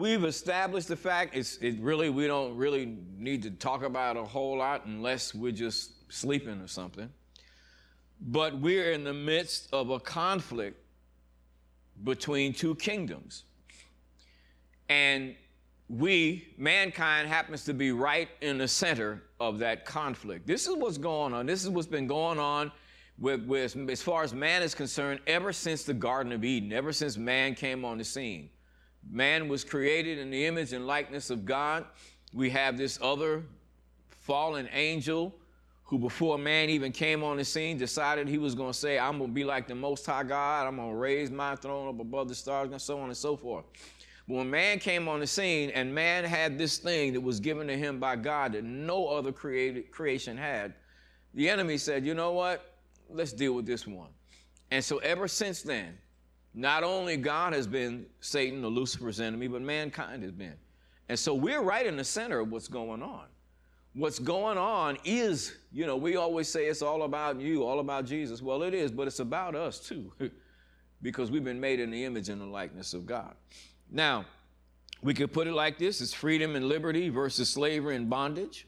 we've established the fact it's it really we don't really need to talk about a whole lot unless we're just sleeping or something. But we're in the midst of a conflict between two kingdoms. And we, mankind, happens to be right in the center of that conflict. This is what's going on. This is what's been going on with, with, as far as man is concerned ever since the Garden of Eden, ever since man came on the scene. Man was created in the image and likeness of God. We have this other fallen angel who, before man even came on the scene, decided he was going to say, I'm going to be like the Most High God. I'm going to raise my throne up above the stars, and so on and so forth. But when man came on the scene and man had this thing that was given to him by God that no other created, creation had, the enemy said, You know what? Let's deal with this one. And so, ever since then, not only God has been Satan or Lucifer's enemy, but mankind has been. And so we're right in the center of what's going on. What's going on is, you know, we always say it's all about you, all about Jesus. Well, it is, but it's about us too, because we've been made in the image and the likeness of God. Now, we could put it like this it's freedom and liberty versus slavery and bondage.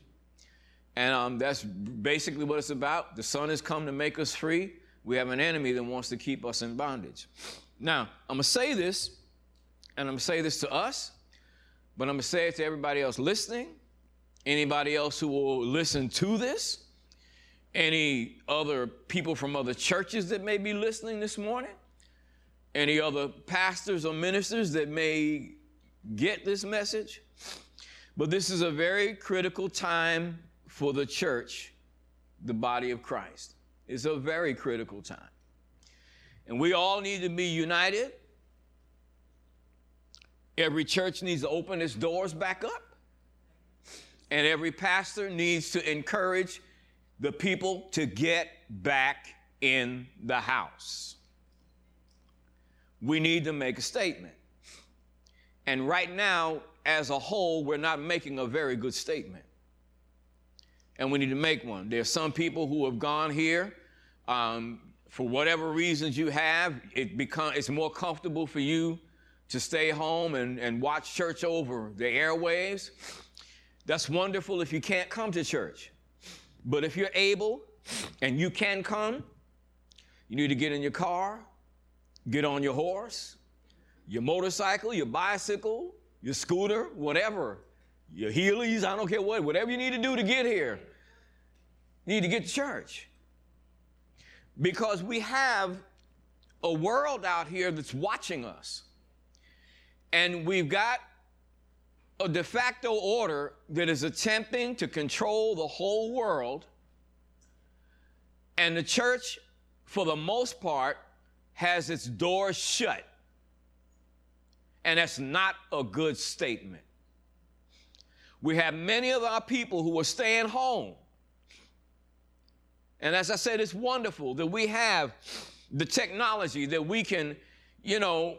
And um, that's basically what it's about. The Son has come to make us free. We have an enemy that wants to keep us in bondage. Now, I'm going to say this, and I'm going to say this to us, but I'm going to say it to everybody else listening, anybody else who will listen to this, any other people from other churches that may be listening this morning, any other pastors or ministers that may get this message. But this is a very critical time for the church, the body of Christ. It's a very critical time. And we all need to be united. Every church needs to open its doors back up. And every pastor needs to encourage the people to get back in the house. We need to make a statement. And right now, as a whole, we're not making a very good statement. And we need to make one. There are some people who have gone here um, for whatever reasons you have, it become, it's more comfortable for you to stay home and, and watch church over the airwaves. That's wonderful if you can't come to church. But if you're able and you can come, you need to get in your car, get on your horse, your motorcycle, your bicycle, your scooter, whatever, your Heelys, I don't care what, whatever you need to do to get here. You need to get to church because we have a world out here that's watching us. And we've got a de facto order that is attempting to control the whole world. And the church, for the most part, has its doors shut. And that's not a good statement. We have many of our people who are staying home and as I said, it's wonderful that we have the technology that we can, you know,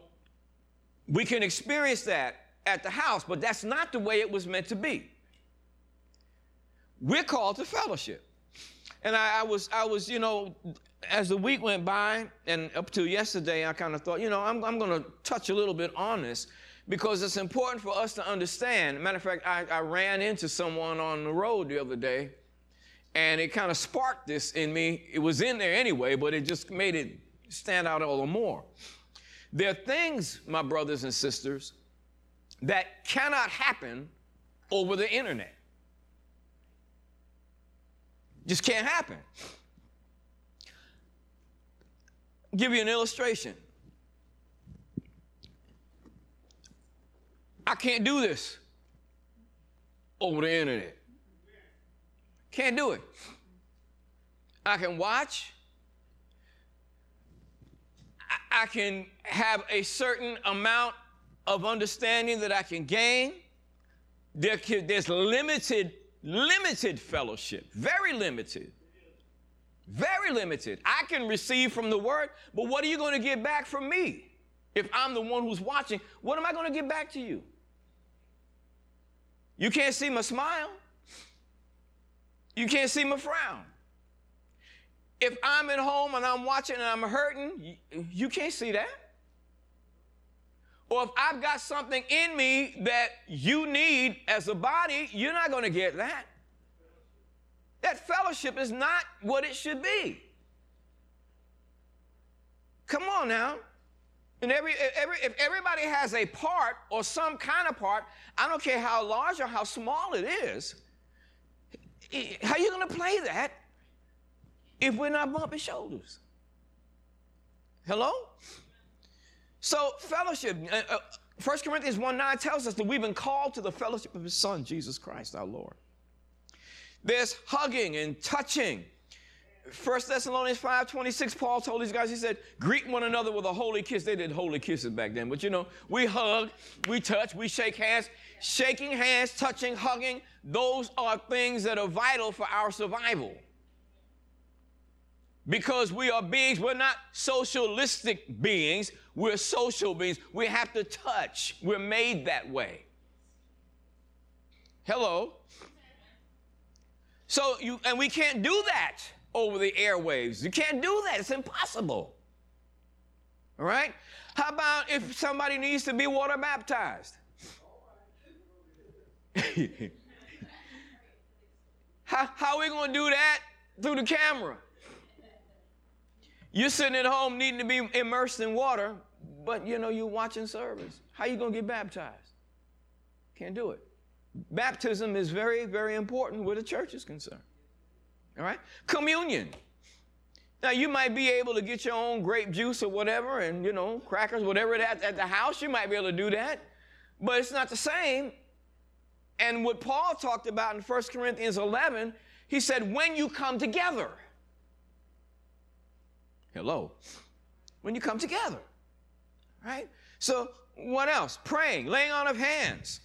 we can experience that at the house, but that's not the way it was meant to be. We're called to fellowship. And I, I was, I was, you know, as the week went by and up to yesterday, I kind of thought, you know, I'm, I'm going to touch a little bit on this because it's important for us to understand. Matter of fact, I, I ran into someone on the road the other day and it kind of sparked this in me. It was in there anyway, but it just made it stand out all the more. There are things, my brothers and sisters, that cannot happen over the internet. Just can't happen. I'll give you an illustration. I can't do this over the internet. Can't do it. I can watch. I can have a certain amount of understanding that I can gain. There can, there's limited, limited fellowship, very limited. Very limited. I can receive from the word, but what are you going to get back from me? If I'm the one who's watching, what am I going to get back to you? You can't see my smile. You can't see my frown. If I'm at home and I'm watching and I'm hurting, you, can't see that. or if I've got something in me that you need as a body, you're not going to get that. That fellowship is not what it should be. Come on now. And every, every, if everybody has a part or some kind of part, I don't care how large or how small it is, how you going to play that if we're not bumping shoulders? Hello? So, fellowship. Uh, uh, 1 Corinthians 1 9 tells us that we've been called to the fellowship of His Son, Jesus Christ our Lord. There's hugging and touching. 1 Thessalonians 5 26, Paul told these guys, he said, greet one another with a holy kiss. They did holy kisses back then, but you know, we hug, we touch, we shake hands. Shaking hands, touching, hugging, those are things that are vital for our survival. Because we are beings, we're not socialistic beings, we're social beings. We have to touch, we're made that way. Hello? So you, and we can't do that over the airwaves. You can't do that, it's impossible. All right? How about if somebody needs to be water baptized? how, how are we going to do that through the camera? You're sitting at home needing to be immersed in water, but you know you're watching service. How are you going to get baptized? Can't do it. Baptism is very, very important where the church is concerned. All right? Communion. Now, you might be able to get your own grape juice or whatever, and, you know, crackers, whatever that at the house, you might be able to do that. But it's not the same. And what Paul talked about in 1 Corinthians 11, he said, when you come together. Hello. When you come together. Right? So, what else? Praying, laying on of hands.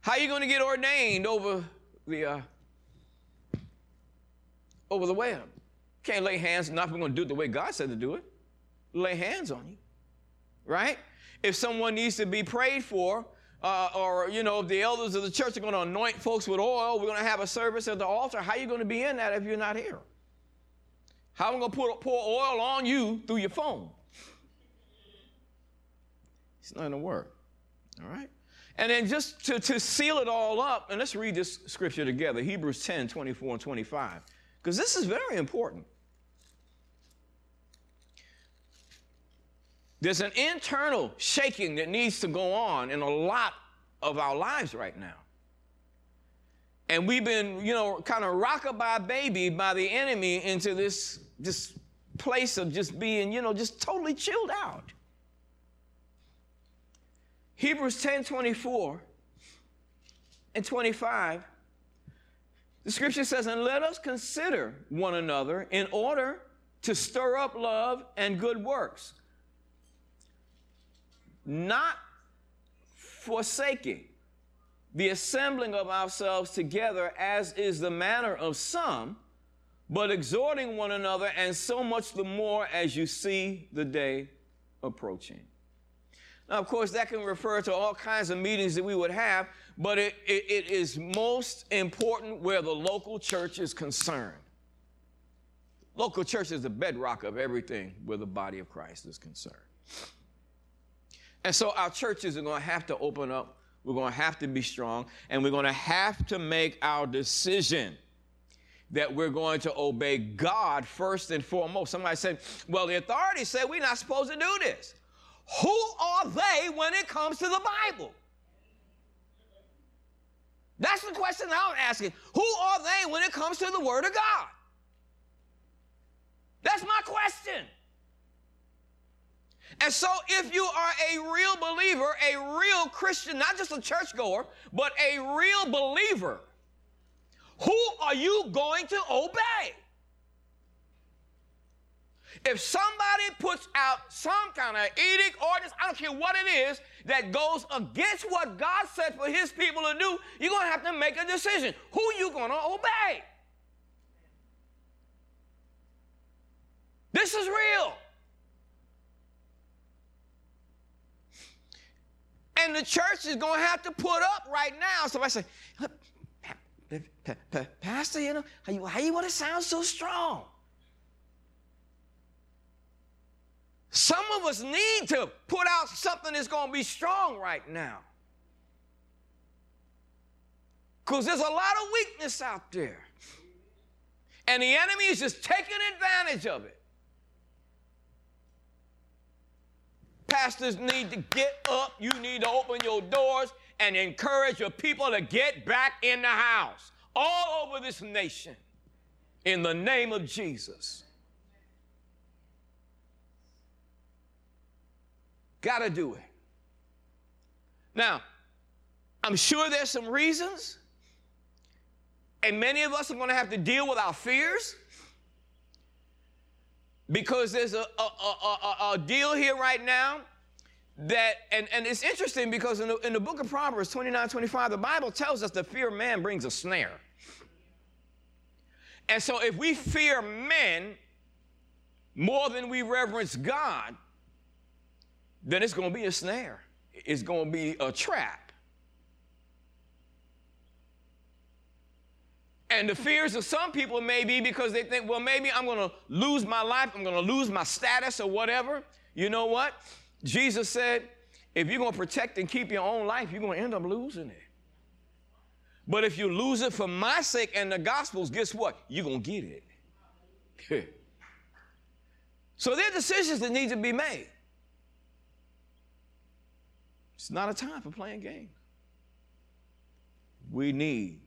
How are you going to get ordained over the uh, over the web? Can't lay hands. Not if we're going to do it the way God said to do it. Lay hands on you, right? If someone needs to be prayed for, uh, or you know, if the elders of the church are going to anoint folks with oil, we're going to have a service at the altar. How are you going to be in that if you're not here? How am I going to pour, pour oil on you through your phone? It's not going to work. All right? And then just to, to seal it all up, and let's read this scripture together Hebrews 10 24 and 25, because this is very important. There's an internal shaking that needs to go on in a lot of our lives right now. And we've been, you know, kind of rockabye baby by the enemy into this, this place of just being, you know, just totally chilled out. Hebrews 10 24 and 25, the scripture says, And let us consider one another in order to stir up love and good works, not forsaking the assembling of ourselves together, as is the manner of some, but exhorting one another, and so much the more as you see the day approaching. Now, of course, that can refer to all kinds of meetings that we would have, but it, it, it is most important where the local church is concerned. Local church is the bedrock of everything where the body of Christ is concerned. And so our churches are going to have to open up. We're going to have to be strong, and we're going to have to make our decision that we're going to obey God first and foremost. Somebody said, Well, the authorities say we're not supposed to do this. Who are they when it comes to the Bible? That's the question I'm asking. Who are they when it comes to the Word of God? That's my question. And so, if you are a real believer, a real Christian, not just a churchgoer, but a real believer, who are you going to obey? If somebody puts out some kind of edict, ordinance, I don't care what it is, that goes against what God said for his people to do, you're going to have to make a decision. Who you going to obey? This is real. And the church is going to have to put up right now. So I say, Pastor, you know, how you, how you want to sound so strong? Some of us need to put out something that's going to be strong right now. Because there's a lot of weakness out there. And the enemy is just taking advantage of it. Pastors need to get up. You need to open your doors and encourage your people to get back in the house all over this nation in the name of Jesus. Got to do it. Now, I'm sure there's some reasons, and many of us are going to have to deal with our fears because there's a, a, a, a, deal here right now that, and, and it's interesting because in the, in the book of Proverbs 29 25, the Bible tells us the fear of man brings a snare. And so if we fear men more than we reverence God, then it's going to be a snare. It's going to be a trap. And the fears of some people may be because they think, well, maybe I'm going to lose my life, I'm going to lose my status or whatever. You know what? Jesus said, if you're going to protect and keep your own life, you're going to end up losing it. But if you lose it for my sake and the gospel's, guess what? You're going to get it. so there are decisions that need to be made. It's not a time for playing games. We need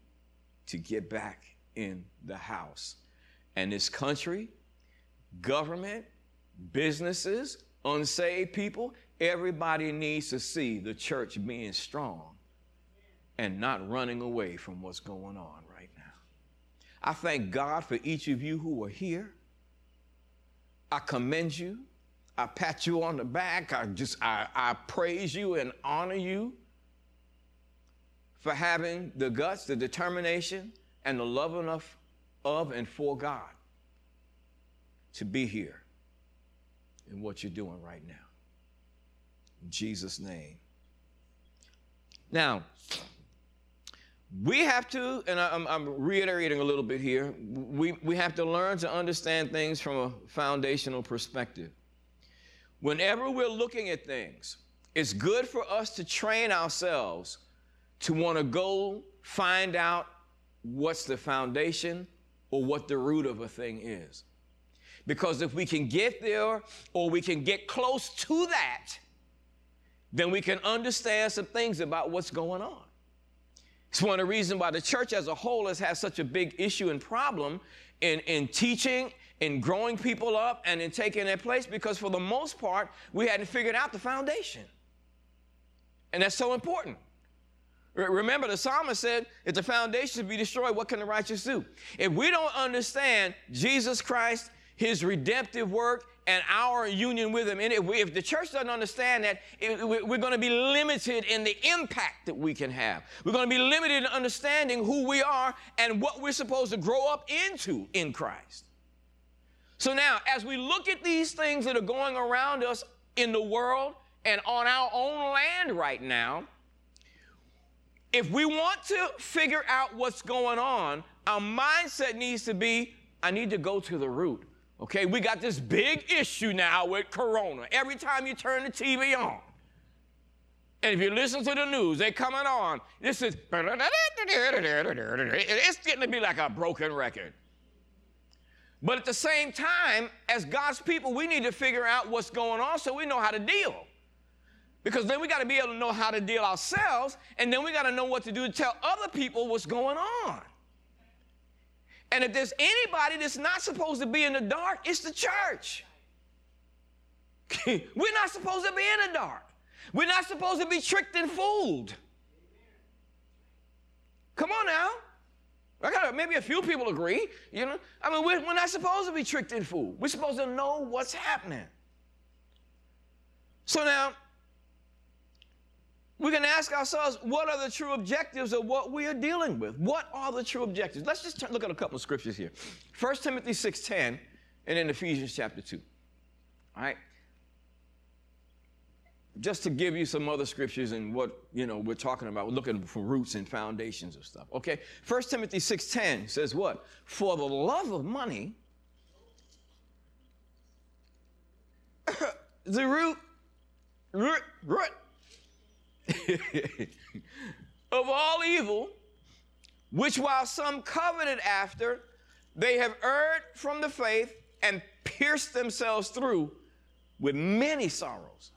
to get back in the house. And this country, government, businesses, unsaved people, everybody needs to see the church being strong and not running away from what's going on right now. I thank God for each of you who are here. I commend you. I pat you on the back. I just I, I praise you and honor you for having the guts, the determination, and the love enough of and for God to be here in what you're doing right now. In Jesus' name. Now, we have to, and I'm, I'm, reiterating a little bit here, we, we have to learn to understand things from a foundational perspective. Whenever we're looking at things, it's good for us to train ourselves to want to go find out what's the foundation or what the root of a thing is. Because if we can get there or we can get close to that, then we can understand some things about what's going on. It's one of the reasons why the church as a whole has had such a big issue and problem in, in teaching, in growing people up, and in taking their place, because for the most part, we hadn't figured out the foundation. And that's so important. Remember, the psalmist said, if the foundation be destroyed, what can the righteous do? If we don't understand Jesus Christ, his redemptive work, and our union with Him. And if, the church doesn't understand that, we're going to be limited in the impact that we can have. We're going to be limited in understanding who we are and what we're supposed to grow up into in Christ. So now, as we look at these things that are going around us in the world and on our own land right now, if we want to figure out what's going on, our mindset needs to be I need to go to the root. Okay, we got this big issue now with corona. Every time you turn the TV on, and if you listen to the news, they're coming on. This is it's getting to be like a broken record. But at the same time, as God's people, we need to figure out what's going on so we know how to deal. Because then we got to be able to know how to deal ourselves, and then we got to know what to do to tell other people what's going on. And if there's anybody that's not supposed to be in the dark, it's the church. We're not supposed to be in the dark. We're not supposed to be tricked and fooled. Come on now. I got maybe a few people agree. You know, I mean, we're, we're not supposed to be tricked and fooled. We're supposed to know what's happening. So now, we can ask ourselves, what are the true objectives of what we are dealing with? What are the true objectives? Let's just look at a couple of scriptures here. 1 Timothy 6.10 and then Ephesians chapter 2. All right? Just to give you some other scriptures and what, you know, we're talking about. We're looking for roots and foundations of stuff. Okay? 1 Timothy 6.10 says what? For the love of money the root, root, root of all evil, which while some coveted after, they have erred from the faith and pierced themselves through with many sorrows.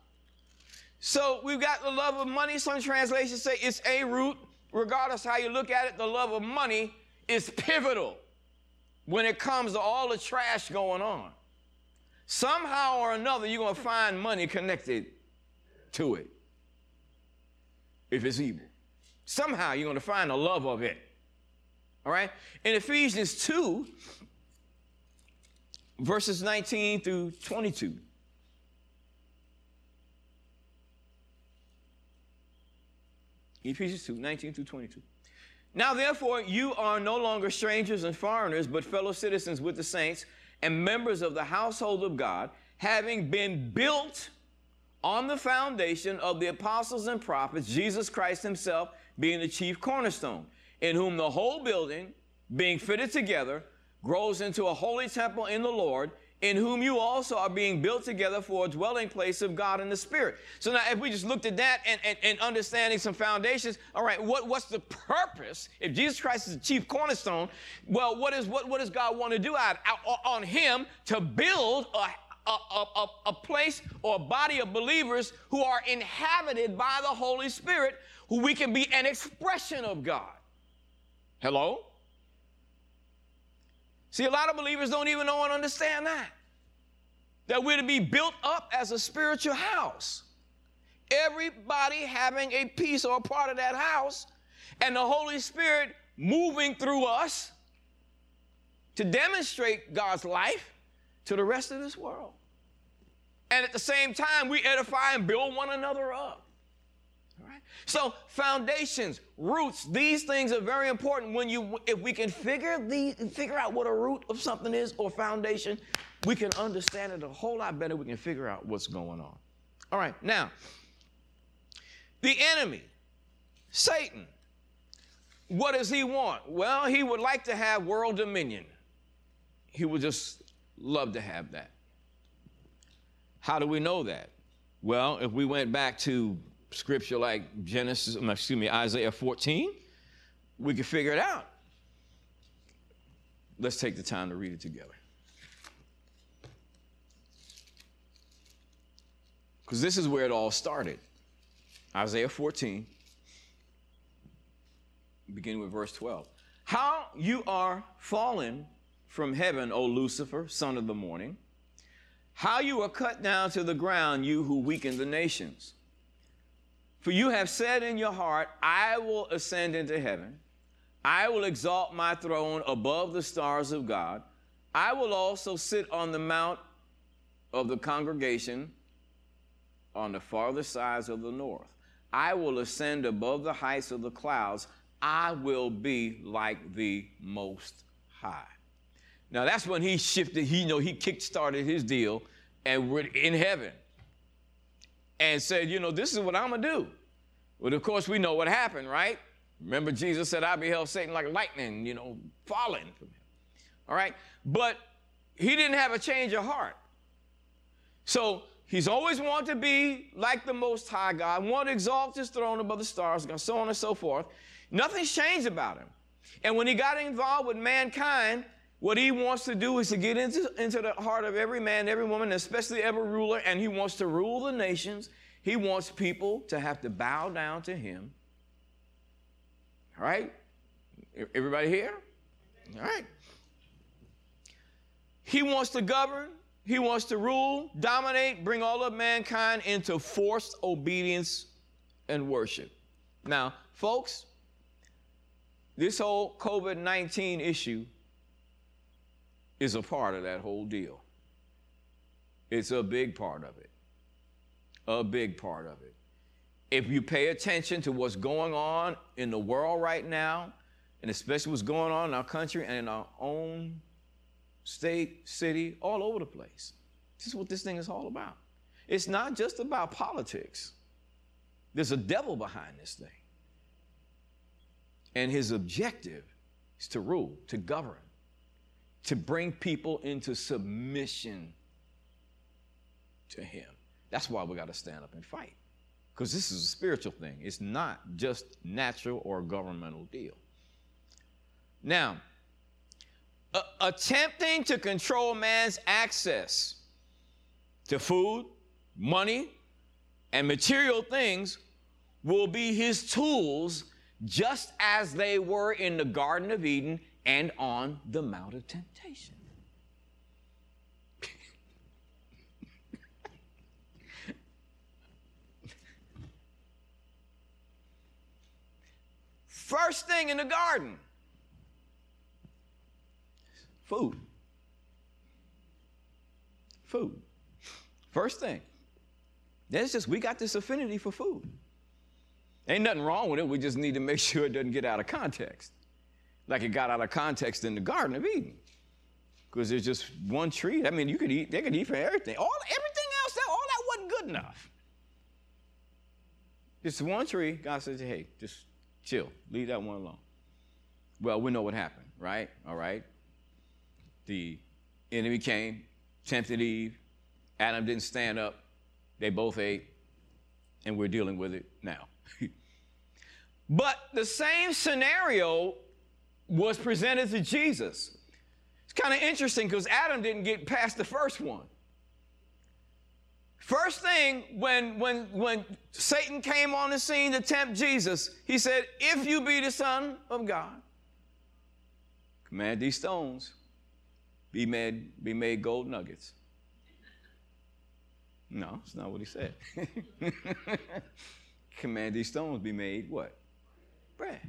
So we've got the love of money. Some translations say it's a root. Regardless how you look at it, the love of money is pivotal when it comes to all the trash going on. Somehow or another, you're going to find money connected to it if it's evil. Somehow you're going to find the love of it. All right? In Ephesians 2, verses 19 through 22. Ephesians 2, 19 through 22. Now, therefore, you are no longer strangers and foreigners, but fellow citizens with the saints and members of the household of God, having been built on the foundation of the apostles and prophets, Jesus Christ himself being the chief cornerstone, in whom the whole building, being fitted together, grows into a holy temple in the Lord, in whom you also are being built together for a dwelling place of God in the Spirit. So now, if we just looked at that and, and, and understanding some foundations, all right, what, what's the purpose? If Jesus Christ is the chief cornerstone, well, what, is, what, what does God want to do out, out on Him to build a a, a, a, place or a body of believers who are inhabited by the Holy Spirit, who we can be an expression of God. Hello? See, a lot of believers don't even know and understand that. That we're to be built up as a spiritual house. Everybody having a piece or a part of that house, and the Holy Spirit moving through us to demonstrate God's life to the rest of this world. And at the same time, we edify and build one another up. So foundations, roots, these things are very important. When you, if we can figure the, figure out what a root of something is or foundation, we can understand it a whole lot better. We can figure out what's going on. All right, now, the enemy, Satan, what does he want? Well, he would like to have world dominion. He would just love to have that. How do we know that? Well, if we went back to scripture like Genesis, excuse me, Isaiah 14, we could figure it out. Let's take the time to read it together. Because this is where it all started. Isaiah 14, beginning with verse 12. How you are fallen from heaven, O Lucifer, son of the morning. How you are cut down to the ground, you who weaken the nations. For you have said in your heart, I will ascend into heaven. I will exalt my throne above the stars of God. I will also sit on the mount of the congregation on the farther sides of the north. I will ascend above the heights of the clouds. I will be like the Most High. Now that's when he shifted, he you know he kick-started his deal and we're in heaven. And said, you know, this is what I'm gonna do. Well, of course, we know what happened, right? Remember, Jesus said, I beheld Satan like lightning, you know, falling from him. All right? But he didn't have a change of heart. So he's always wanted to be like the Most High God, want to exalt his throne above the stars, and so on and so forth. Nothing's changed about him. And when he got involved with mankind, what he wants to do is to get into, into the heart of every man, every woman, especially every ruler, and he wants to rule the nations. He wants people to have to bow down to him. All right? Everybody here? All right. He wants to govern, he wants to rule, dominate, bring all of mankind into forced obedience and worship. Now, folks, this whole COVID 19 issue is a part of that whole deal. It's a big part of it. A big part of it. If you pay attention to what's going on in the world right now, and especially what's going on in our country and in our own state, city, all over the place, this is what this thing is all about. It's not just about politics, there's a devil behind this thing. And his objective is to rule, to govern to bring people into submission to Him. That's why we got to stand up and fight. Because this is a spiritual thing. It's not just natural or governmental deal. Now, uh, attempting to control man's access to food, money, and material things will be his tools just as they were in the Garden of Eden and on the Mount of Temptation. First thing in the garden food. Food. First thing. That's just, we got this affinity for food. Ain't nothing wrong with it. We just need to make sure it doesn't get out of context. Like it got out of context in the Garden of Eden. Because there's just one tree. I mean, you could eat, they could eat from everything. All everything else, all that wasn't good enough. Just one tree, God says, hey, just chill. Leave that one alone. Well, we know what happened, right? All right. The enemy came, tempted Eve. Adam didn't stand up. They both ate, and we're dealing with it now. but the same scenario was presented to Jesus. It's kind of interesting because Adam didn't get past the first one. First thing, when, when, when Satan came on the scene to tempt Jesus, he said, If you be the Son of God, command these stones be made, be made gold nuggets. No, that's not what he said. command these stones be made what? Bread.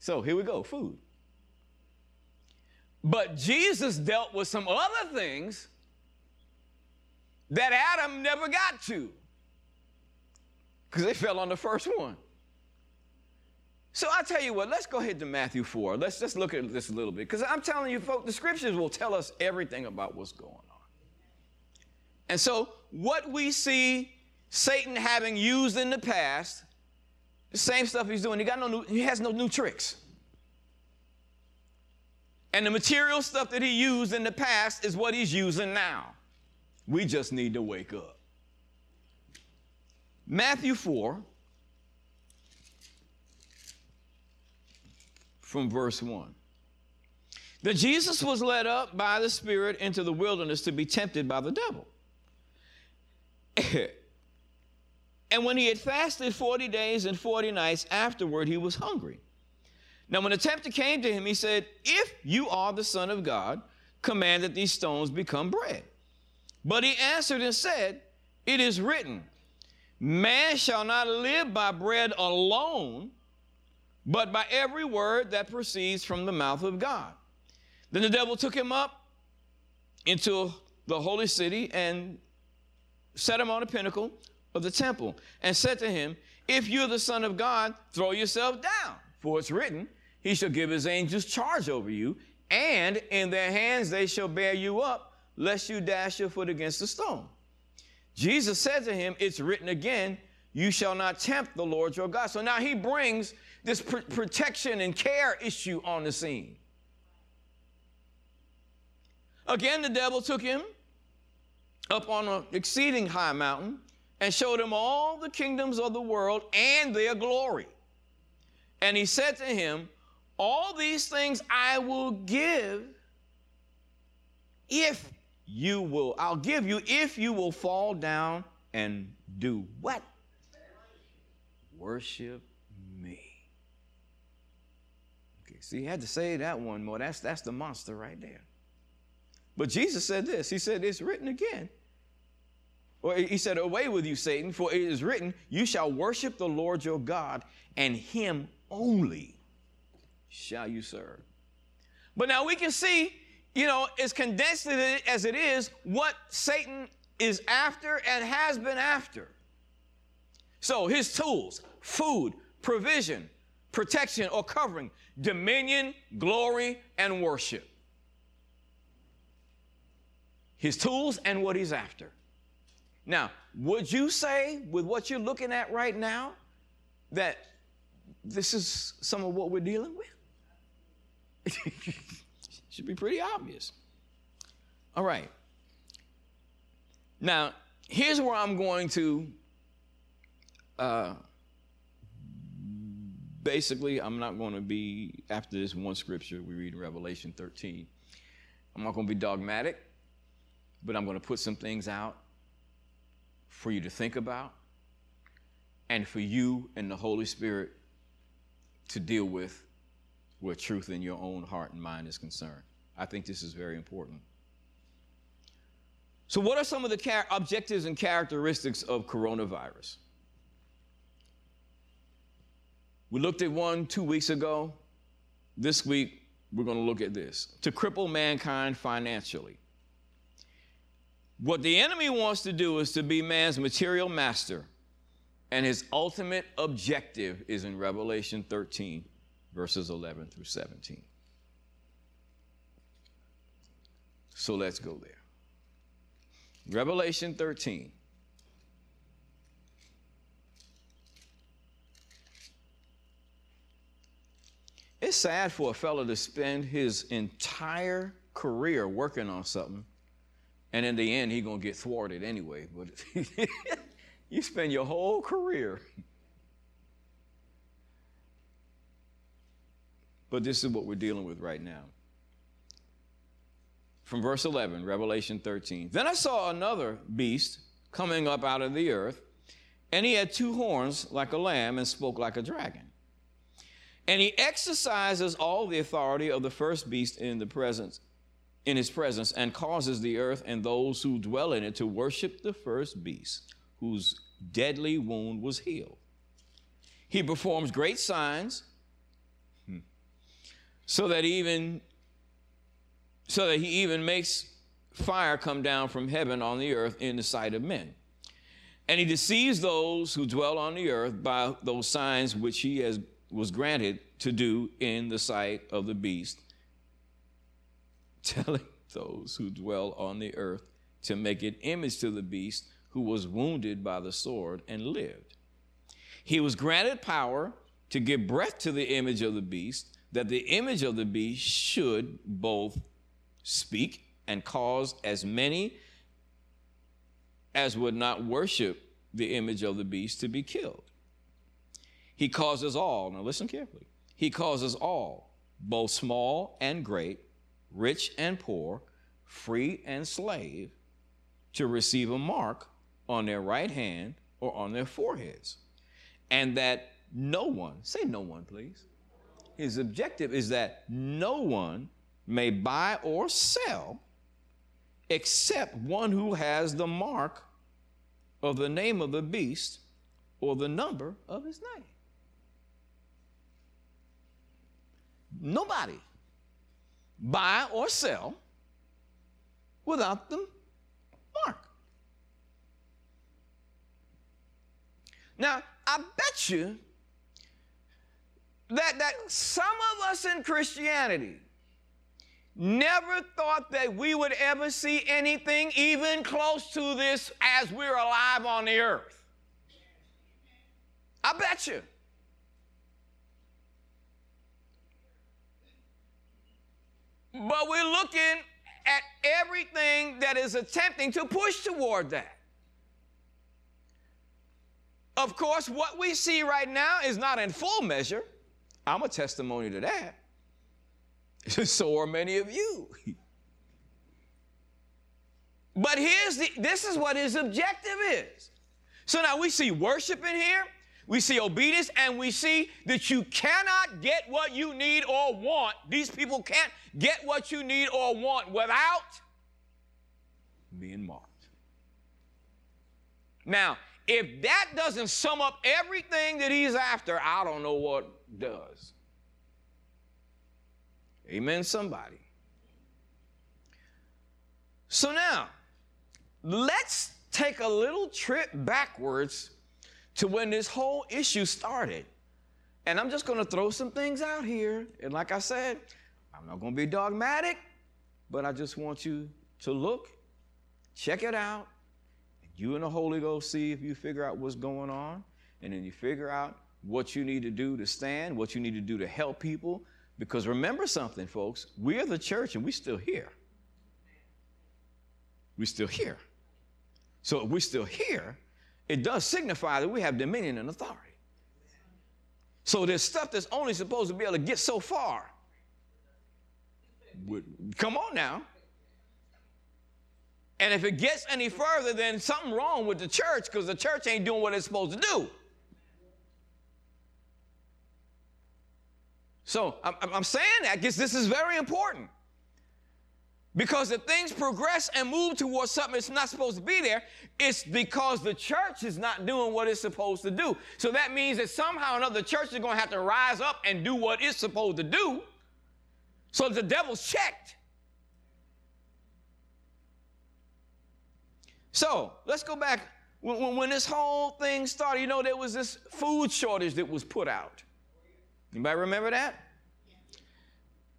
So here we go food. But Jesus dealt with some other things that Adam never got to because they fell on the first one. So I tell you what, let's go ahead to Matthew 4. Let's just look at this a little bit because I'm telling you, folks, the scriptures will tell us everything about what's going on. And so, what we see Satan having used in the past, the same stuff he's doing. He got no new, he has no new tricks. And the material stuff that he used in the past is what he's using now. We just need to wake up. Matthew 4, from verse 1. That Jesus was led up by the Spirit into the wilderness to be tempted by the devil. and when he had fasted 40 days and 40 nights, afterward he was hungry. Now, when the tempter came to him, he said, If you are the Son of God, command that these stones become bread. But he answered and said, It is written, Man shall not live by bread alone, but by every word that proceeds from the mouth of God. Then the devil took him up into the holy city and set him on a pinnacle of the temple and said to him, If you're the Son of God, throw yourself down, for it's written, He shall give His angels charge over you, and in their hands they shall bear you up lest you dash your foot against a stone. Jesus said to him, It's written again, you shall not tempt the Lord your God. So now he brings this pr- protection and care issue on the scene. Again, the devil took him up on an exceeding high mountain and showed him all the kingdoms of the world and their glory. And he said to him, All these things I will give if you will, I'll give you if you will fall down and do what? Worship me. Okay, see, he had to say that one more. That's, that's the monster right there. But Jesus said this He said, It's written again. Or he said, Away with you, Satan, for it is written, You shall worship the Lord your God, and him only shall you serve. But now we can see you know, as condensed as it is, what Satan is after and has been after. So his tools, food, provision, protection or covering, dominion, glory, and worship. His tools and what he's after. Now, would you say, with what you're looking at right now, that this is some of what we're dealing with? Should be pretty obvious. All right. Now, here's where I'm going to uh, basically, I'm not going to be, after this one scripture we read in Revelation 13, I'm not going to be dogmatic, but I'm going to put some things out for you to think about and for you and the Holy Spirit to deal with where truth in your own heart and mind is concerned. I think this is very important. So, what are some of the char- objectives and characteristics of coronavirus? We looked at one two weeks ago. This week, we're going to look at this to cripple mankind financially. What the enemy wants to do is to be man's material master, and his ultimate objective is in Revelation 13, verses 11 through 17. So let's go there. Revelation 13. It's sad for a fellow to spend his entire career working on something, and in the end, he's going to get thwarted anyway. But you spend your whole career. But this is what we're dealing with right now. From verse 11, Revelation 13. Then I saw another beast coming up out of the earth, and he had two horns like a lamb and spoke like a dragon. And he exercises all the authority of the first beast in the presence in his presence and causes the earth and those who dwell in it to worship the first beast whose deadly wound was healed. He performs great signs hmm, so that even so that he even makes fire come down from heaven on the earth in the sight of men. And he deceives those who dwell on the earth by those signs which he has was granted to do in the sight of the beast, telling those who dwell on the earth to make an image to the beast who was wounded by the sword and lived. He was granted power to give breath to the image of the beast, that the image of the beast should both speak and cause as many as would not worship the image of the beast to be killed. He causes all, now listen carefully, he causes all, both small and great, rich and poor, free and slave, to receive a mark on their right hand or on their foreheads. And that no one, say no one, please. His objective is that no one may buy or sell except one who has the mark of the name of the beast or the number of his name. nobody buy or sell without the mark. Now, I bet you that, that some of us in Christianity never thought that we would ever see anything even close to this as we're alive on the earth. I bet you. But we're looking at everything that is attempting to push toward that. Of course, what we see right now is not in full measure. I'm a testimony to that. so are many of you. but here's the this is what his objective is. So now we see worship in here we see obedience, and we see that you cannot get what you need or want. These people can't get what you need or want without being marked. Now, if that doesn't sum up everything that he's after, I don't know what does. Amen, somebody. So now, let's take a little trip backwards to when this whole issue started. And I'm just going to throw some things out here. And like I said, I'm not going to be dogmatic, but I just want you to look, check it out. You and the Holy Ghost see if you figure out what's going on. And then you figure out what you need to do to stand, what you need to do to help people. Because remember something, folks, we're the church and we're still here. We're still here. So if we're still here, it does signify that we have dominion and authority. So there's stuff that's only supposed to be able to get so far. Come on now. And if it gets any further, then something wrong with the church because the church ain't doing what it's supposed to do. So I'm, I'm saying that because this is very important. Because if things progress and move towards something that's not supposed to be there, it's because the church is not doing what it's supposed to do. So that means that somehow or another the church is going to have to rise up and do what it's supposed to do. So the devil's checked. So let's go back. When, when, this whole thing started, you know, there was this food shortage that was put out. Anybody remember that?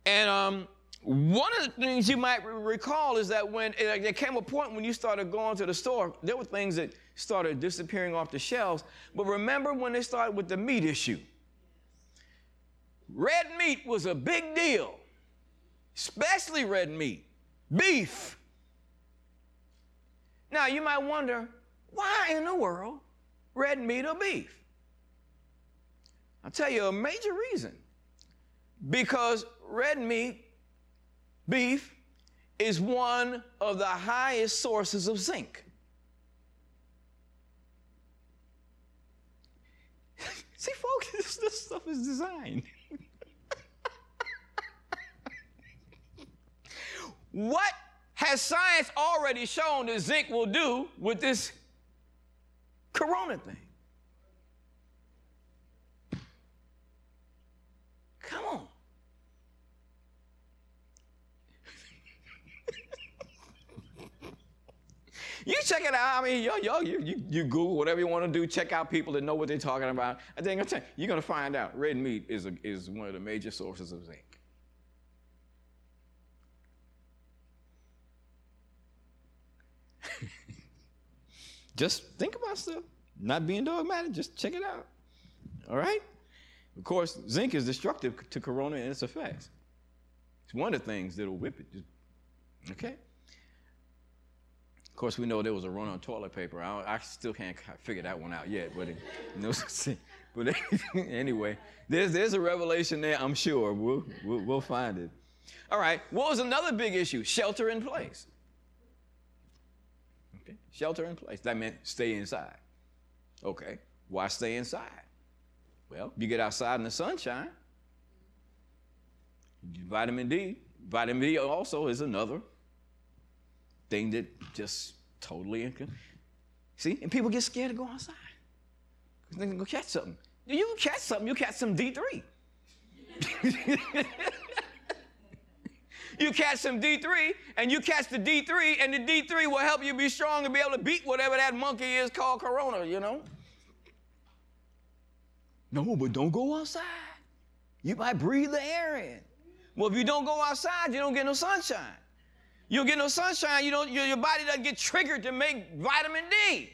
And um, one of the things you might recall is that when it, there came a point when you started going to the store, there were things that started disappearing off the shelves. But remember when they started with the meat issue? Red meat was a big deal, especially red meat, beef. Now you might wonder, why in the world red meat or beef? I'll tell you a major reason. Because red meat, beef, is one of the highest sources of zinc. See, folks, this, stuff is designed. what has science already shown that zinc will do with this corona thing? Come on. You check it out. I mean, yo, yo, you, you, you Google whatever you want to do. Check out people that know what they're talking about. I think you're going to find out red meat is, a, is one of the major sources of zinc. just think about stuff. Not being dogmatic, just check it out. All right? Of course, zinc is destructive to corona and its effects. It's one of the things that'll whip it. Okay? Course, we know there was a run on toilet paper. I, I still can't figure that one out yet, but, it, but anyway, there's, there's a revelation there, I'm sure. We'll, we'll, we'll find it. All right, what was another big issue? Shelter in place. Okay, shelter in place. That meant stay inside. Okay, why stay inside? Well, you get outside in the sunshine, vitamin D. Vitamin D also is another thing that just totally see, and people get scared to go outside because they can go catch something. You catch something. You catch some D three. you catch some D3 and you catch the D3 and the D3 will help you be strong and be able to beat whatever that monkey is called corona, you know? No, but don't go outside. You might breathe the air in. Well, if you don't go outside, you don't get no sunshine. You don't get no sunshine, you don't, your, your body doesn't get triggered to make vitamin D.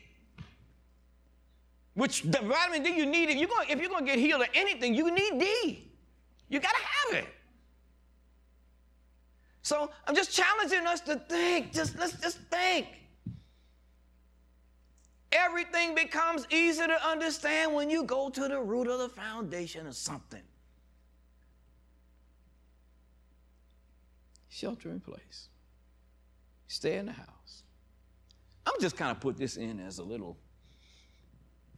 Which the vitamin D you need, if you're going, if you're going to get healed of anything, you need D. You got to have it. So I'm just challenging us to think. Just let's just think. Everything becomes easy to understand when you go to the root of the foundation of something. Shelter in place. Stay in the house. I'm just kind of put this in as a little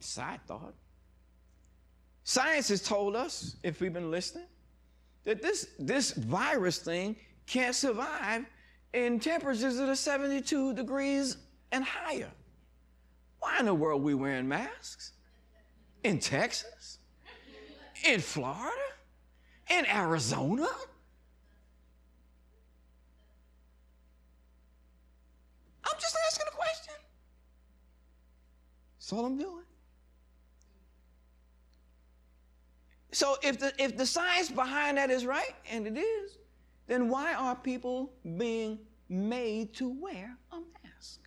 side thought. Science has told us, if we've been listening, that this, this virus thing can't survive in temperatures that are 72 degrees and higher. Why in the world are we wearing masks? In Texas? In Florida? In Arizona? I'm just asking a question. That's all I'm doing. So if the if the science behind that is right, and it is, then why are people being made to wear a mask?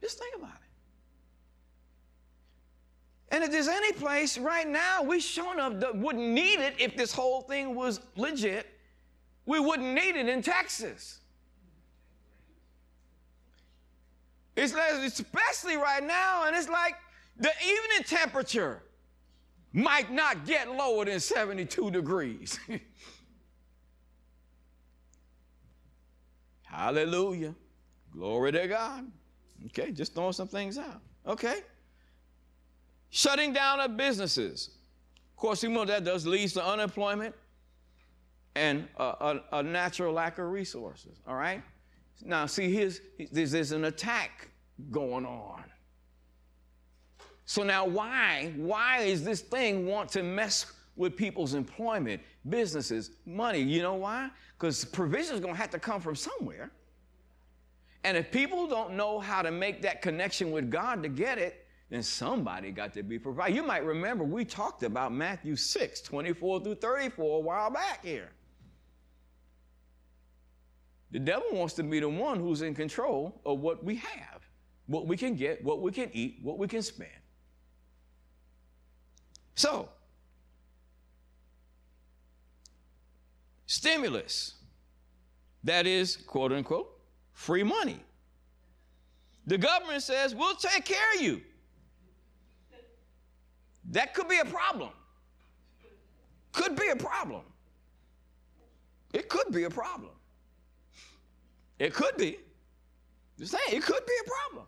Just think about it. And if there's any place right now, we shown up that wouldn't need it if this whole thing was legit. We wouldn't need it in Texas. It's like, especially right now, and it's like the evening temperature might not get lower than 72 degrees. Hallelujah. Glory to God. Okay, just throwing some things out. Okay. Shutting down of businesses. Of course, you know that does leads to unemployment and a, a, a natural lack of resources. All right. Now, see, here's, there's, an attack going on. So now, why why is this thing want to mess with people's employment, businesses, money? You know why? Because provision is going to have to come from somewhere. And if people don't know how to make that connection with God to get it, then somebody got to be provided. You might remember we talked about Matthew 6, 24 through 34 a while back here. The devil wants to be the one who's in control of what we have, what we can get, what we can eat, what we can spend. So, stimulus, that is, quote unquote, free money. The government says, we'll take care of you. That could be a problem. Could be a problem. It could be a problem. It could be. Just saying, it could be a problem.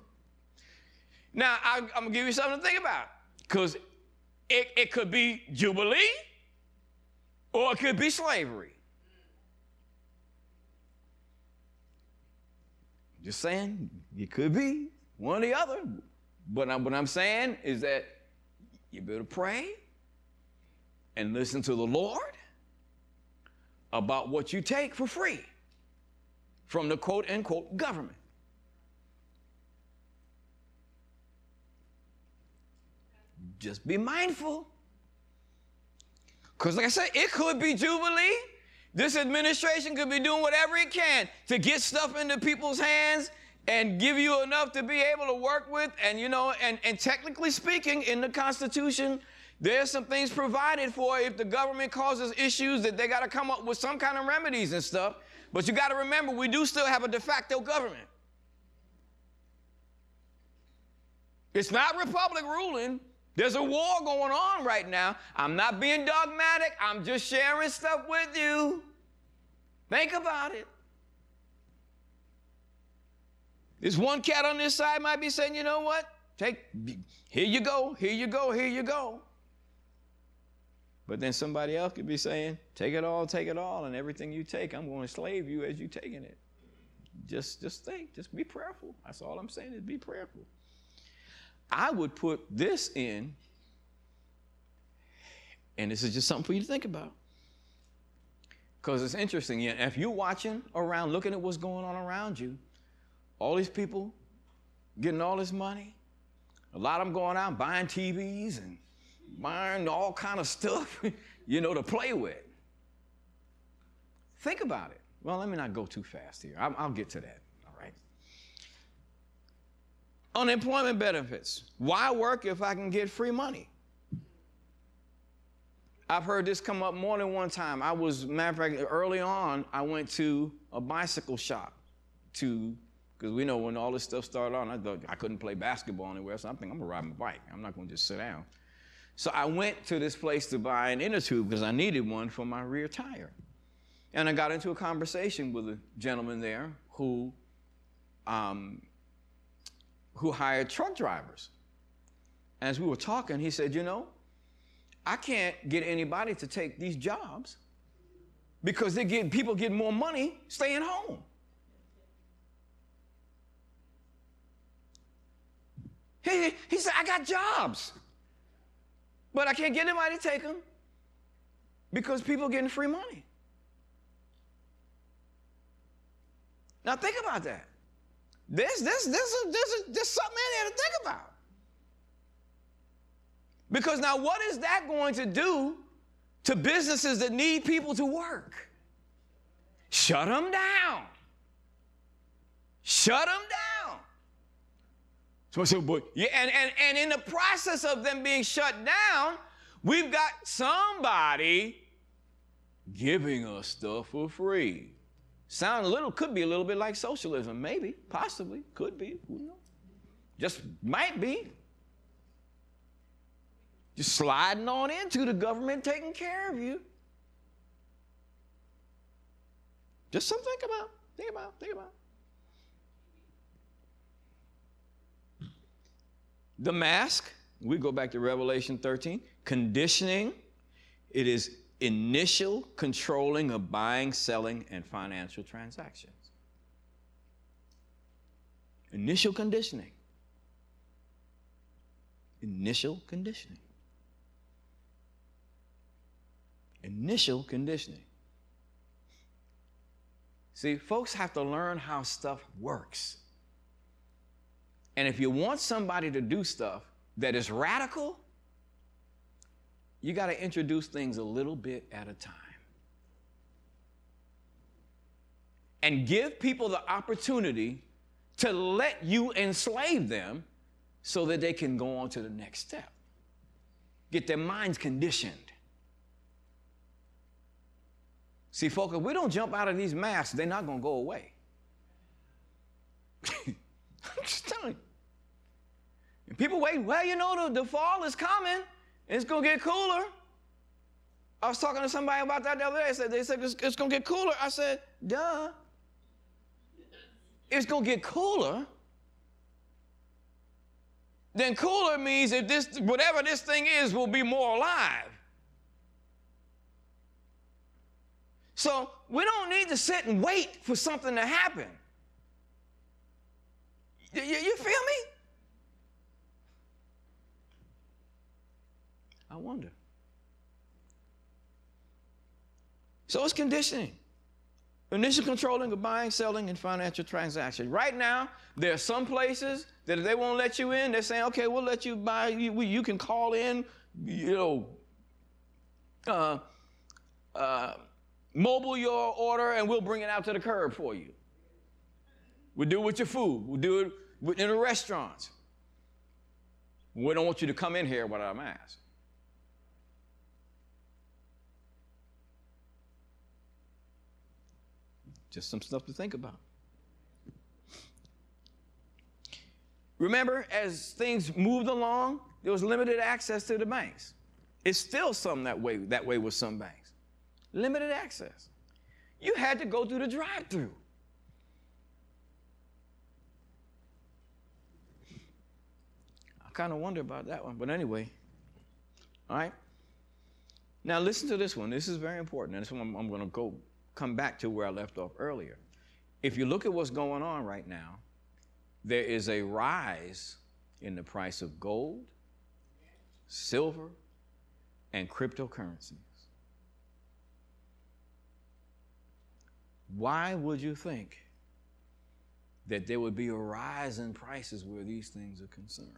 Now, I, am going to give you something to think about because it, it could be Jubilee or it could be slavery. Just saying, it could be one or the other. But I'm, what I'm saying is that you better pray and listen to the Lord about what you take for free from the quote unquote government. Just be mindful. Because, like I said, it could be Jubilee. This administration could be doing whatever it can to get stuff into people's hands and give you enough to be able to work with. And, you know, and, and technically speaking, in the Constitution, there's some things provided for if the government causes issues that they got to come up with some kind of remedies and stuff. But you got to remember, we do still have a de facto government. It's not republic ruling. There's a war going on right now. I'm not being dogmatic. I'm just sharing stuff with you. Think about it. This one cat on this side might be saying, you know what? Take, here you go, here you go, here you go. But then somebody else could be saying, take it all, take it all, and everything you take, I'm going to slave you as you're taking it. Just, just think, just be prayerful. That's all I'm saying is be prayerful. I would put this in, and this is just something for you to think about. Because it's interesting. If you're watching around, looking at what's going on around you, all these people getting all this money, a lot of them going out buying TVs and buying all kind of stuff, you know, to play with. Think about it. Well, let me not go too fast here. I'll, I'll get to that. All right. Unemployment benefits. Why work if I can get free money? I've heard this come up more than one time. I was, matter of fact, early on, I went to a bicycle shop to, because we know when all this stuff started on, I thought I couldn't play basketball anywhere, so I'm thinking I'm gonna ride my bike. I'm not gonna just sit down. So I went to this place to buy an inner tube because I needed one for my rear tire. And I got into a conversation with a gentleman there who, um, who hired truck drivers. As we were talking, he said, You know, I can't get anybody to take these jobs because they get people get more money staying home. He, he said, I got jobs. But I can't get anybody to take them because people are getting free money. Now think about that. This, there's, there's, there's, there's something in there to think about. Because now, what is that going to do to businesses that need people to work? Shut them down. Shut them down. So I said, boy, yeah, and, and, and in the process of them being shut down, we've got somebody giving us stuff for free. Sound a little, could be a little bit like socialism, maybe, possibly, could be, who knows? Just might be. Just sliding on into the government taking care of you. Just something think about. Think about. Think about. The mask, we go back to Revelation 13, conditioning, it is initial controlling of buying, selling, and financial transactions. Initial conditioning. Initial conditioning. Initial conditioning. See, folks have to learn how stuff works. And if you want somebody to do stuff that is radical, you got to introduce things a little bit at a time. And give people the opportunity to let you enslave them so that they can go on to the next step. Get their minds conditioned. See, folks, if we don't jump out of these masks, they're not going to go away. I'm just telling you. And people wait, well, you know, the, the fall is coming. It's going to get cooler. I was talking to somebody about that the other day. They said, they said it's, it's going to get cooler. I said, duh. It's going to get cooler. Then cooler means if this, whatever this thing is, will be more alive. So we don't need to sit and wait for something to happen. You, you feel me? I wonder. So it's conditioning. Initial controlling of buying, selling, and financial transactions. Right now, there are some places that if they won't let you in, they're saying, okay, we'll let you buy, you, you can call in, you know, uh, uh, mobile your order, and we'll bring it out to the curb for you. We'll do it with your food. We'll do it in the restaurants. We don't want you to come in here without a mask. Just some stuff to think about. Remember, as things moved along, there was limited access to the banks. It's still some that way, that way with some banks. Limited access. You had to go through the drive-through. I kind of wonder about that one, but anyway. All right. Now listen to this one. This is very important. And this one I'm, I'm going to go come back to where I left off earlier. If you look at what's going on right now, there is a rise in the price of gold, silver, and cryptocurrencies. Why would you think that there would be a rise in prices where these things are concerned?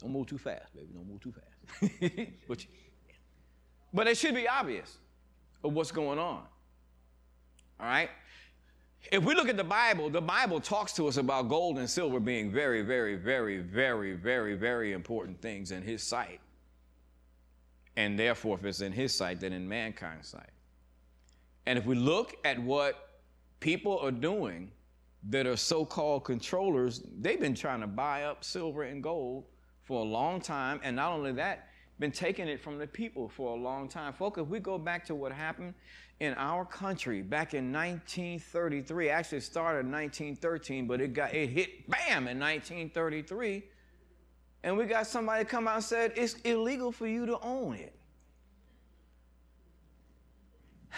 Don't move too fast, baby. Don't move too fast. but but it should be obvious of what's going on. All right? If we look at the Bible, the Bible talks to us about gold and silver being very, very, very, very, very, very important things in His sight. And therefore, if it's in His sight, then in mankind's sight. And if we look at what people are doing that are so called controllers, they've been trying to buy up silver and gold for a long time. And not only that, been taking it from the people for a long time. Folks, if we go back to what happened in our country back in 1933, actually started in 1913, but it got it hit bam in 1933. And we got somebody come out and said it's illegal for you to own it.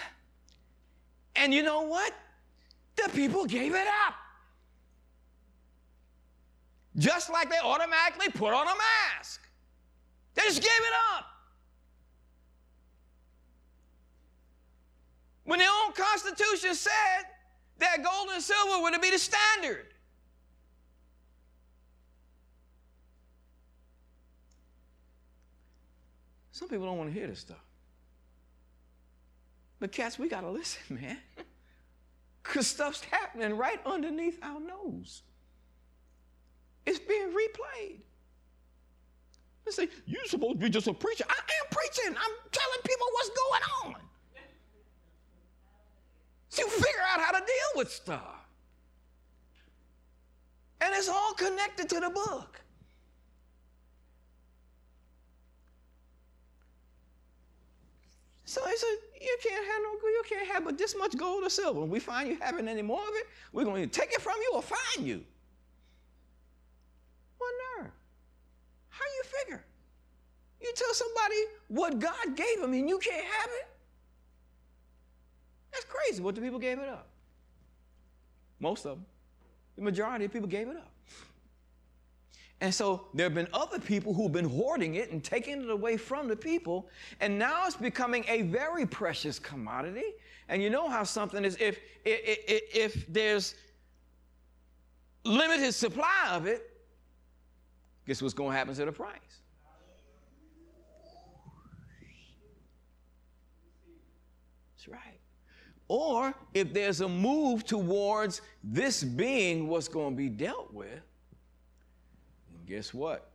And you know what? The people gave it up. Just like they automatically put on a mask. They just gave it up. When their own Constitution said that gold and silver were to be the standard. Some people don't want to hear this stuff. But cats, we got to listen, man. Because stuff's happening right underneath our nose. It's being replayed. They say, You're supposed to be just a preacher. I am preaching. I'm telling people what's going on. So you figure out how to deal with stuff. And it's all connected to the book. So he said, You can't have no you can't have but this much gold or silver. When we find you having any more of it, we're going to take it from you or find you. What nerve? How you figure? You tell somebody what God gave them and you can't have it? That's crazy. What the people gave it up? Most of them. The majority of people gave it up. And so there have been other people who've been hoarding it and taking it away from the people. And now it's becoming a very precious commodity. And you know how something is, if, if, if, if there's limited supply of it, guess what's going to happen to the price? That's right. Or if there's a move towards this being what's going to be dealt with, guess what?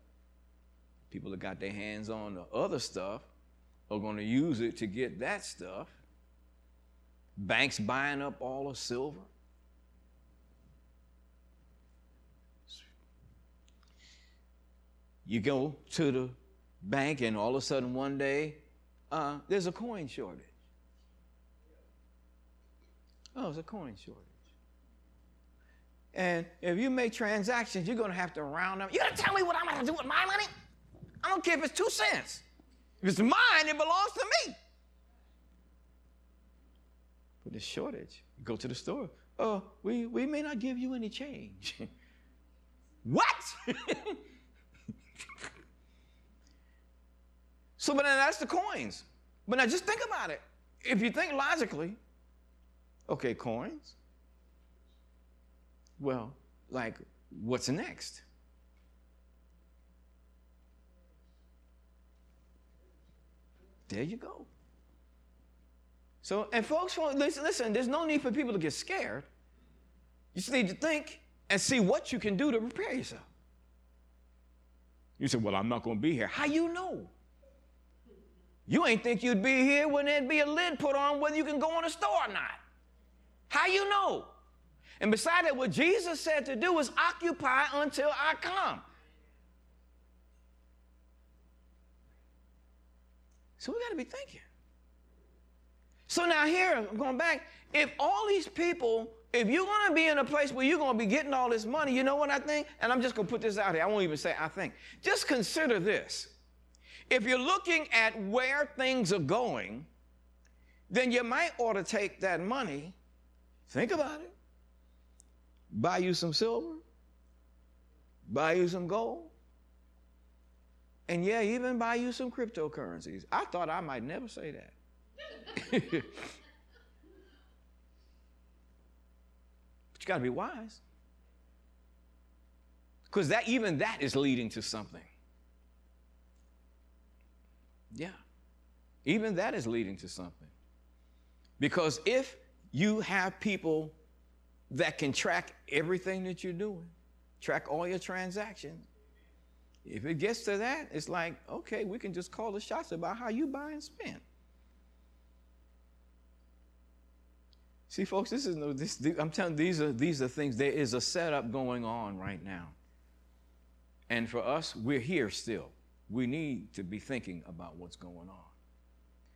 People that got their hands on the other stuff are going to use it to get that stuff. Banks buying up all the silver. You go to the bank, and all of a sudden, one day, uh, there's a coin shortage. Oh, it's a coin shortage. And if you make transactions, you're going to have to round up. You're going to tell me what I'm going to do with my money? I don't care if it's two cents. If it's mine, it belongs to me. But there's shortage. You go to the store. Oh, we, we may not give you any change. what? so, but then that's the coins. But now just think about it. If you think logically, okay, coins, well, like, what's next? There you go. So, and folks, listen, listen, there's no need for people to get scared. You just need to think and see what you can do to prepare yourself. You say, Well, I'm not going to be here. How you know? You ain't think you'd be here when there'd be a lid put on whether you can go in a store or not. How you know? And beside that, what Jesus said to do is occupy until I come. So we got to be thinking. So now here, I'm going back. If all these people, if you're going to be in a place where you're going to be getting all this money, you know what I think? And I'm just going to put this out here. I won't even say I think. Just consider this. If you're looking at where things are going, then you might ought to take that money, think about it, buy you some silver, buy you some gold, and yeah, even buy you some cryptocurrencies. I thought I might never say that. you got to be wise. Because that even that is leading to something. Yeah. Even that is leading to something. Because if you have people that can track everything that you're doing, track all your transactions. If it gets to that, it's like, okay, we can just call the shots about how you buy and spend. See, folks, this is no. This, I'm telling these are these are things. There is a setup going on right now, and for us, we're here still. We need to be thinking about what's going on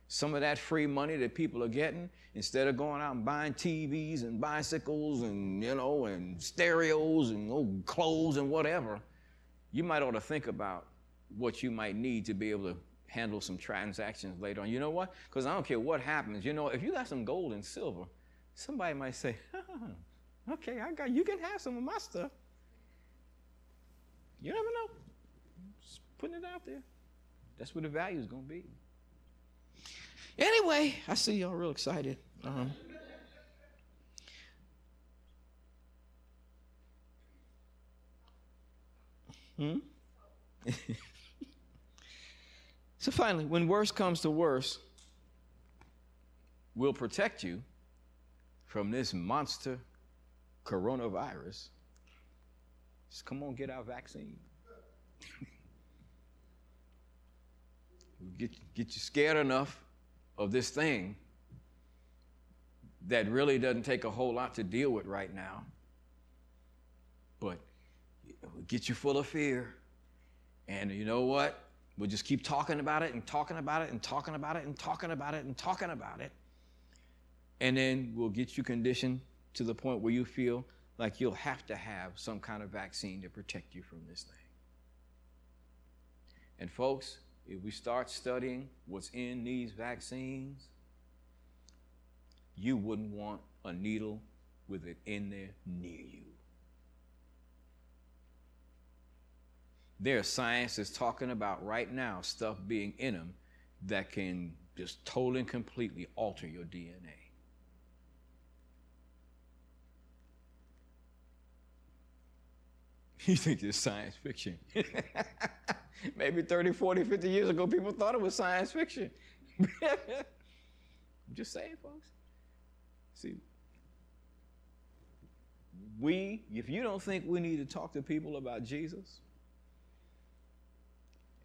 some of that free money that people are getting, instead of going out and buying TVs and bicycles and, you know, and stereos and old clothes and whatever, you might ought to think about what you might need to be able to handle some transactions later on. You know what? Because I don't care what happens. You know, if you got some gold and silver, somebody might say, okay, I got you can have some of my stuff. You never know. Just putting it out there. That's where the value is going to be. Anyway, I see y'all real excited. Um, hmm? so finally, when worse comes to worse, we'll protect you from this monster coronavirus. Just come on, get our vaccine. get, get you scared enough of this thing that really doesn't take a whole lot to deal with right now. But it will get you full of fear. And you know what? We'll just keep talking about it and talking about it and talking about it and talking about it and talking about it. And then we'll get you conditioned to the point where you feel like you'll have to have some kind of vaccine to protect you from this thing. And folks, if we start studying what's in these vaccines, you wouldn't want a needle with it in there near you. There's science that's talking about right now stuff being in them that can just totally and completely alter your DNA. You think it's science fiction. Maybe 30, 40, 50 years ago, people thought it was science fiction. I'm just saying, folks. See, we, if you don't think we need to talk to people about Jesus,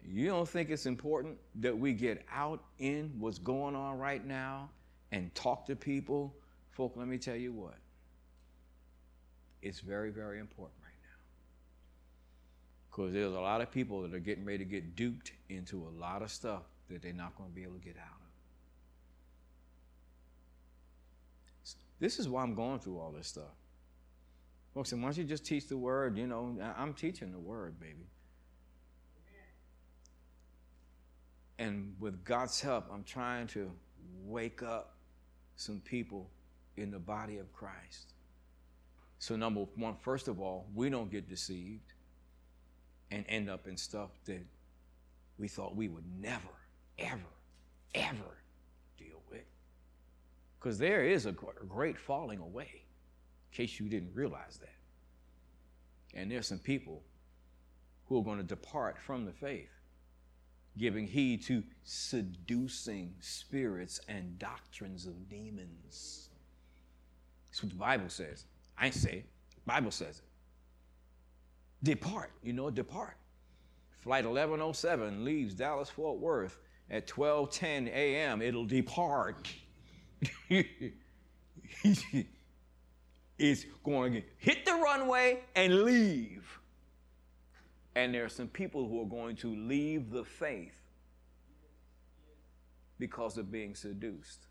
you don't think it's important that we get out in what's going on right now and talk to people? Folk, let me tell you what. It's very, very important. Because there's a lot of people that are getting ready to get duped into a lot of stuff that they're not going to be able to get out of. This is why I'm going through all this stuff. Folks, and why don't you just teach the word? You know, I'm teaching the word, baby. And with God's help, I'm trying to wake up some people in the body of Christ. So, number one, first of all, we don't get deceived and end up in stuff that we thought we would never, ever, ever deal with. Because there is a great falling away, in case you didn't realize that. And there's some people who are going to depart from the faith giving heed to seducing spirits and doctrines of demons. That's what the Bible says. I ain't say it. The Bible says it. Depart. You know, depart. Flight 1107 leaves Dallas Fort Worth at 12:10 a.m. It'll depart. it's going to hit the runway and leave. And there are some people who are going to leave the faith because of being seduced.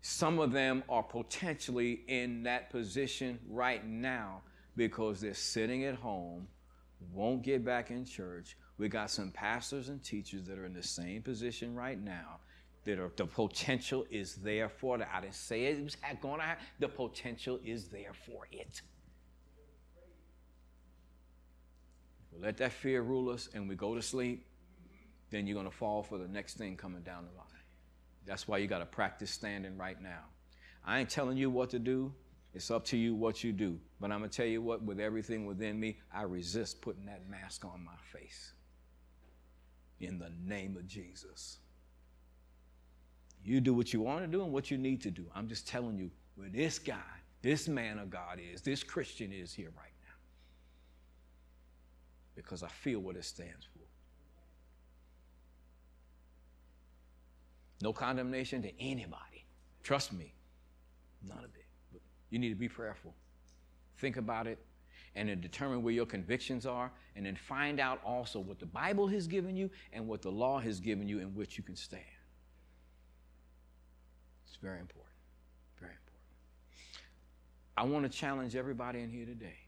Some of them are potentially in that position right now because they're sitting at home, won't get back in church. We got some pastors and teachers that are in the same position right now. That are, the potential is there for it. I didn't say it was going to happen. The potential is there for it. we let that fear rule us and we go to sleep, then you're going to fall for the next thing coming down the line. That's why you got to practice standing right now. I ain't telling you what to do. It's up to you what you do. But I'm going to tell you what, with everything within me, I resist putting that mask on my face. In the name of Jesus. You do what you want to do and what you need to do. I'm just telling you where this guy, this man of God is, this Christian is here right now. because I feel what it stands for. No condemnation to anybody. Trust me, none of it. You need to be prayerful. Think about it and then determine where your convictions are and then find out also what the Bible has given you and what the law has given you in which you can stand. It's very important. Very important. I want to challenge everybody in here today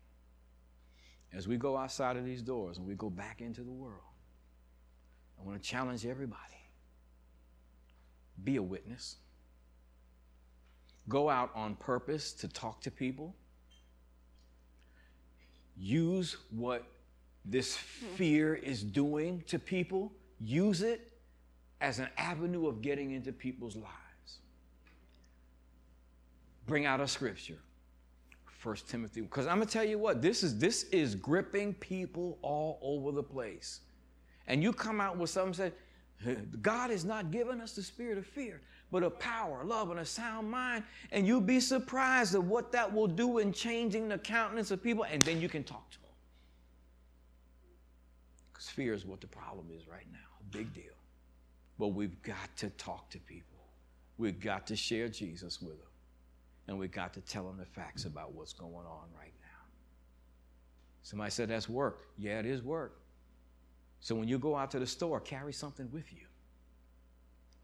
as we go outside of these doors and we go back into the world, I want to challenge everybody be a witness. Go out on purpose to talk to people. Use what this fear is doing to people, use it as an avenue of getting into people's lives. Bring out a scripture. First Timothy. Because I'm gonna tell you what, this is this is gripping people all over the place. And you come out with something said, God has not given us the spirit of fear, but of power, love, and a sound mind. And you'll be surprised at what that will do in changing the countenance of people, and then you can talk to them. Because fear is what the problem is right now. A big deal. But we've got to talk to people. We've got to share Jesus with them and we've got to tell them the facts about what's going on right now. Somebody said that's work. Yeah, it is work. So when you go out to the store, carry something with you.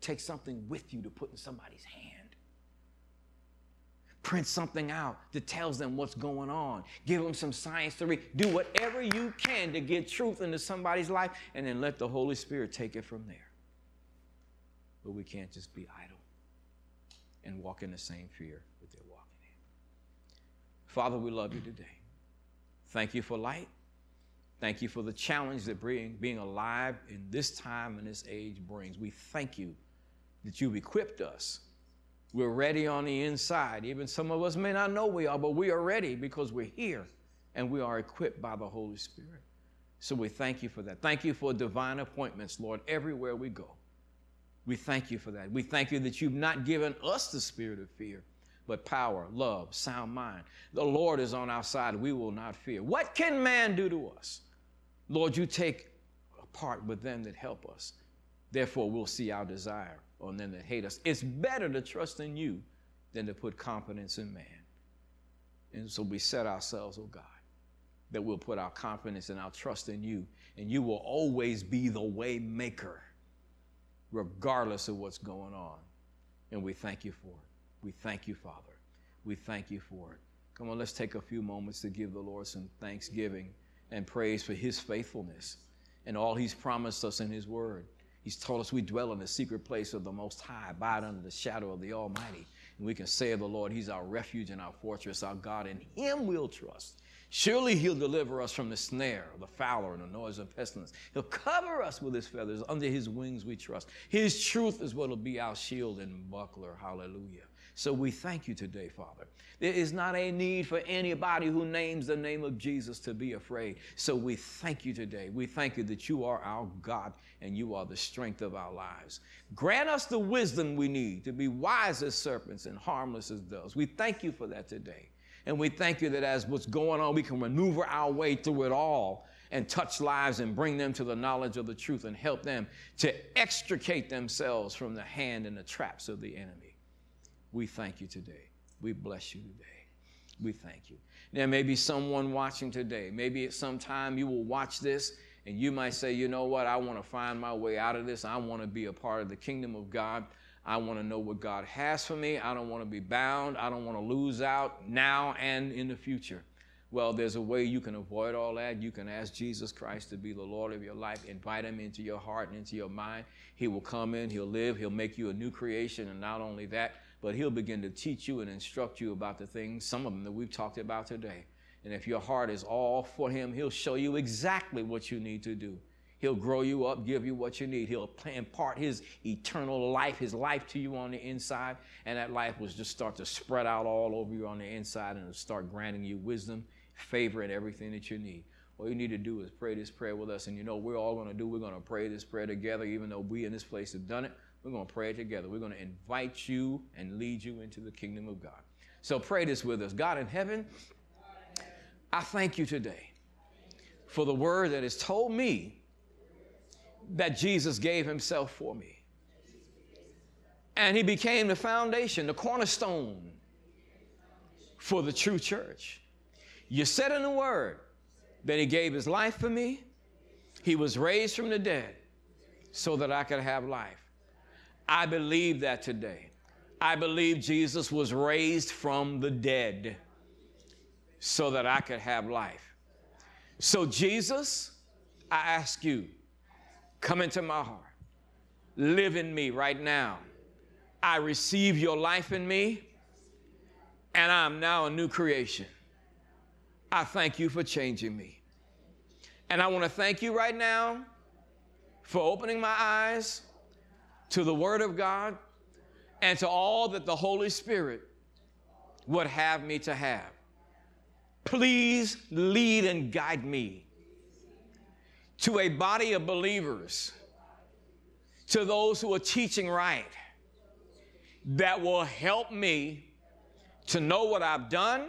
Take something with you to put in somebody's hand. Print something out that tells them what's going on. Give them some science to read. Do whatever you can to get truth into somebody's life and then let the Holy Spirit take it from there. But we can't just be idle and walk in the same fear that they're walking in. Father, we love you today. Thank you for light. Thank you for the challenge that being, being alive in this time and this age brings. We thank you that you've equipped us. We're ready on the inside. Even some of us may not know we are, but we are ready because we're here and we are equipped by the Holy Spirit. So we thank you for that. Thank you for divine appointments, Lord, everywhere we go. We thank you for that. We thank you that you've not given us the spirit of fear, but power, love, sound mind. The Lord is on our side. We will not fear. What can man do to us? Lord, you take part with them that help us. Therefore, we'll see our desire on them that hate us. It's better to trust in you than to put confidence in man. And so we set ourselves, oh God, that we'll put our confidence and our trust in you, and you will always be the way maker, regardless of what's going on. And we thank you for it. We thank you, Father. We thank you for it. Come on, let's take a few moments to give the Lord some thanksgiving and praise for his faithfulness and all he's promised us in his word. He's told us we dwell in the secret place of the Most High, abide under the shadow of the Almighty. And we can say of the Lord, He's our refuge and our fortress, our God. In Him we'll trust. Surely He'll deliver us from the snare of the fowler and the noise of pestilence. He'll cover us with His feathers. Under His wings we trust. His truth is what will be our shield and buckler. Hallelujah. So we thank you today, Father. There is not a need for anybody who names the name of Jesus to be afraid. So we thank you today. We thank you that you are our God and you are the strength of our lives. Grant us the wisdom we need to be wise as serpents and harmless as doves. We thank you for that today. And we thank you that as what's going on, we can maneuver our way through it all and touch lives and bring them to the knowledge of the truth and help them to extricate themselves from the hand and the traps of the enemy. We thank you today. We bless you today. We thank you. There may be someone watching today. Maybe at some time you will watch this and you might say, you know what, I want to find my way out of this. I want to be a part of the kingdom of God. I want to know what God has for me. I don't want to be bound. I don't want to lose out now and in the future. Well, there's a way you can avoid all that. You can ask Jesus Christ to be the Lord of your life. Invite him into your heart and into your mind. He will come in, he'll live, he'll make you a new creation. And not only that, but he'll begin to teach you and instruct you about the things, some of them that we've talked about today. And if your heart is all for him, he'll show you exactly what you need to do. He'll grow you up, give you what you need. He'll impart his eternal life, his life to you on the inside, and that life will just start to spread out all over you on the inside and start granting you wisdom, favor, and everything that you need. All you need to do is pray this prayer with us. And you know, we're all going to do, we're going to pray this prayer together, even though we in this place have done it. We're going to pray together. We're going to invite you and lead you into the kingdom of God. So pray this with us. God in heaven, I thank you today for the word that has told me that Jesus gave himself for me. And he became the foundation, the cornerstone for the true church. You said in the word that he gave his life for me, he was raised from the dead so that I could have life. I believe that today. I believe Jesus was raised from the dead so that I could have life. So, Jesus, I ask you, come into my heart. Live in me right now. I receive your life in me, and I'm now a new creation. I thank you for changing me. And I want to thank you right now for opening my eyes to the Word of God and to all that the Holy Spirit would have me to have. Please lead and guide me to a body of believers, to those who are teaching right, that will help me to know what I've done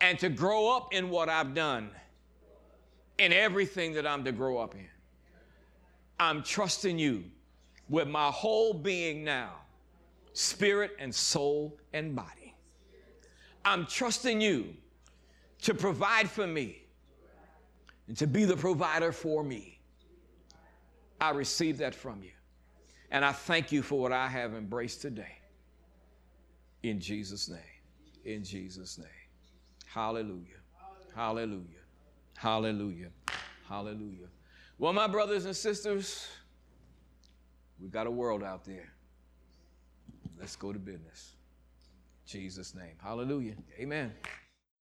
and to grow up in what I've done in everything that I'm to grow up in. I'm trusting you with my whole being now, spirit and soul and body. I'm trusting you to provide for me and to be the provider for me. I receive that from you. And I thank you for what I have embraced today. In Jesus' name. In Jesus' name. Hallelujah. Hallelujah. Hallelujah. Hallelujah. Well, my brothers and sisters, we got a world out there. Let's go to business. Jesus' name. Hallelujah. Amen.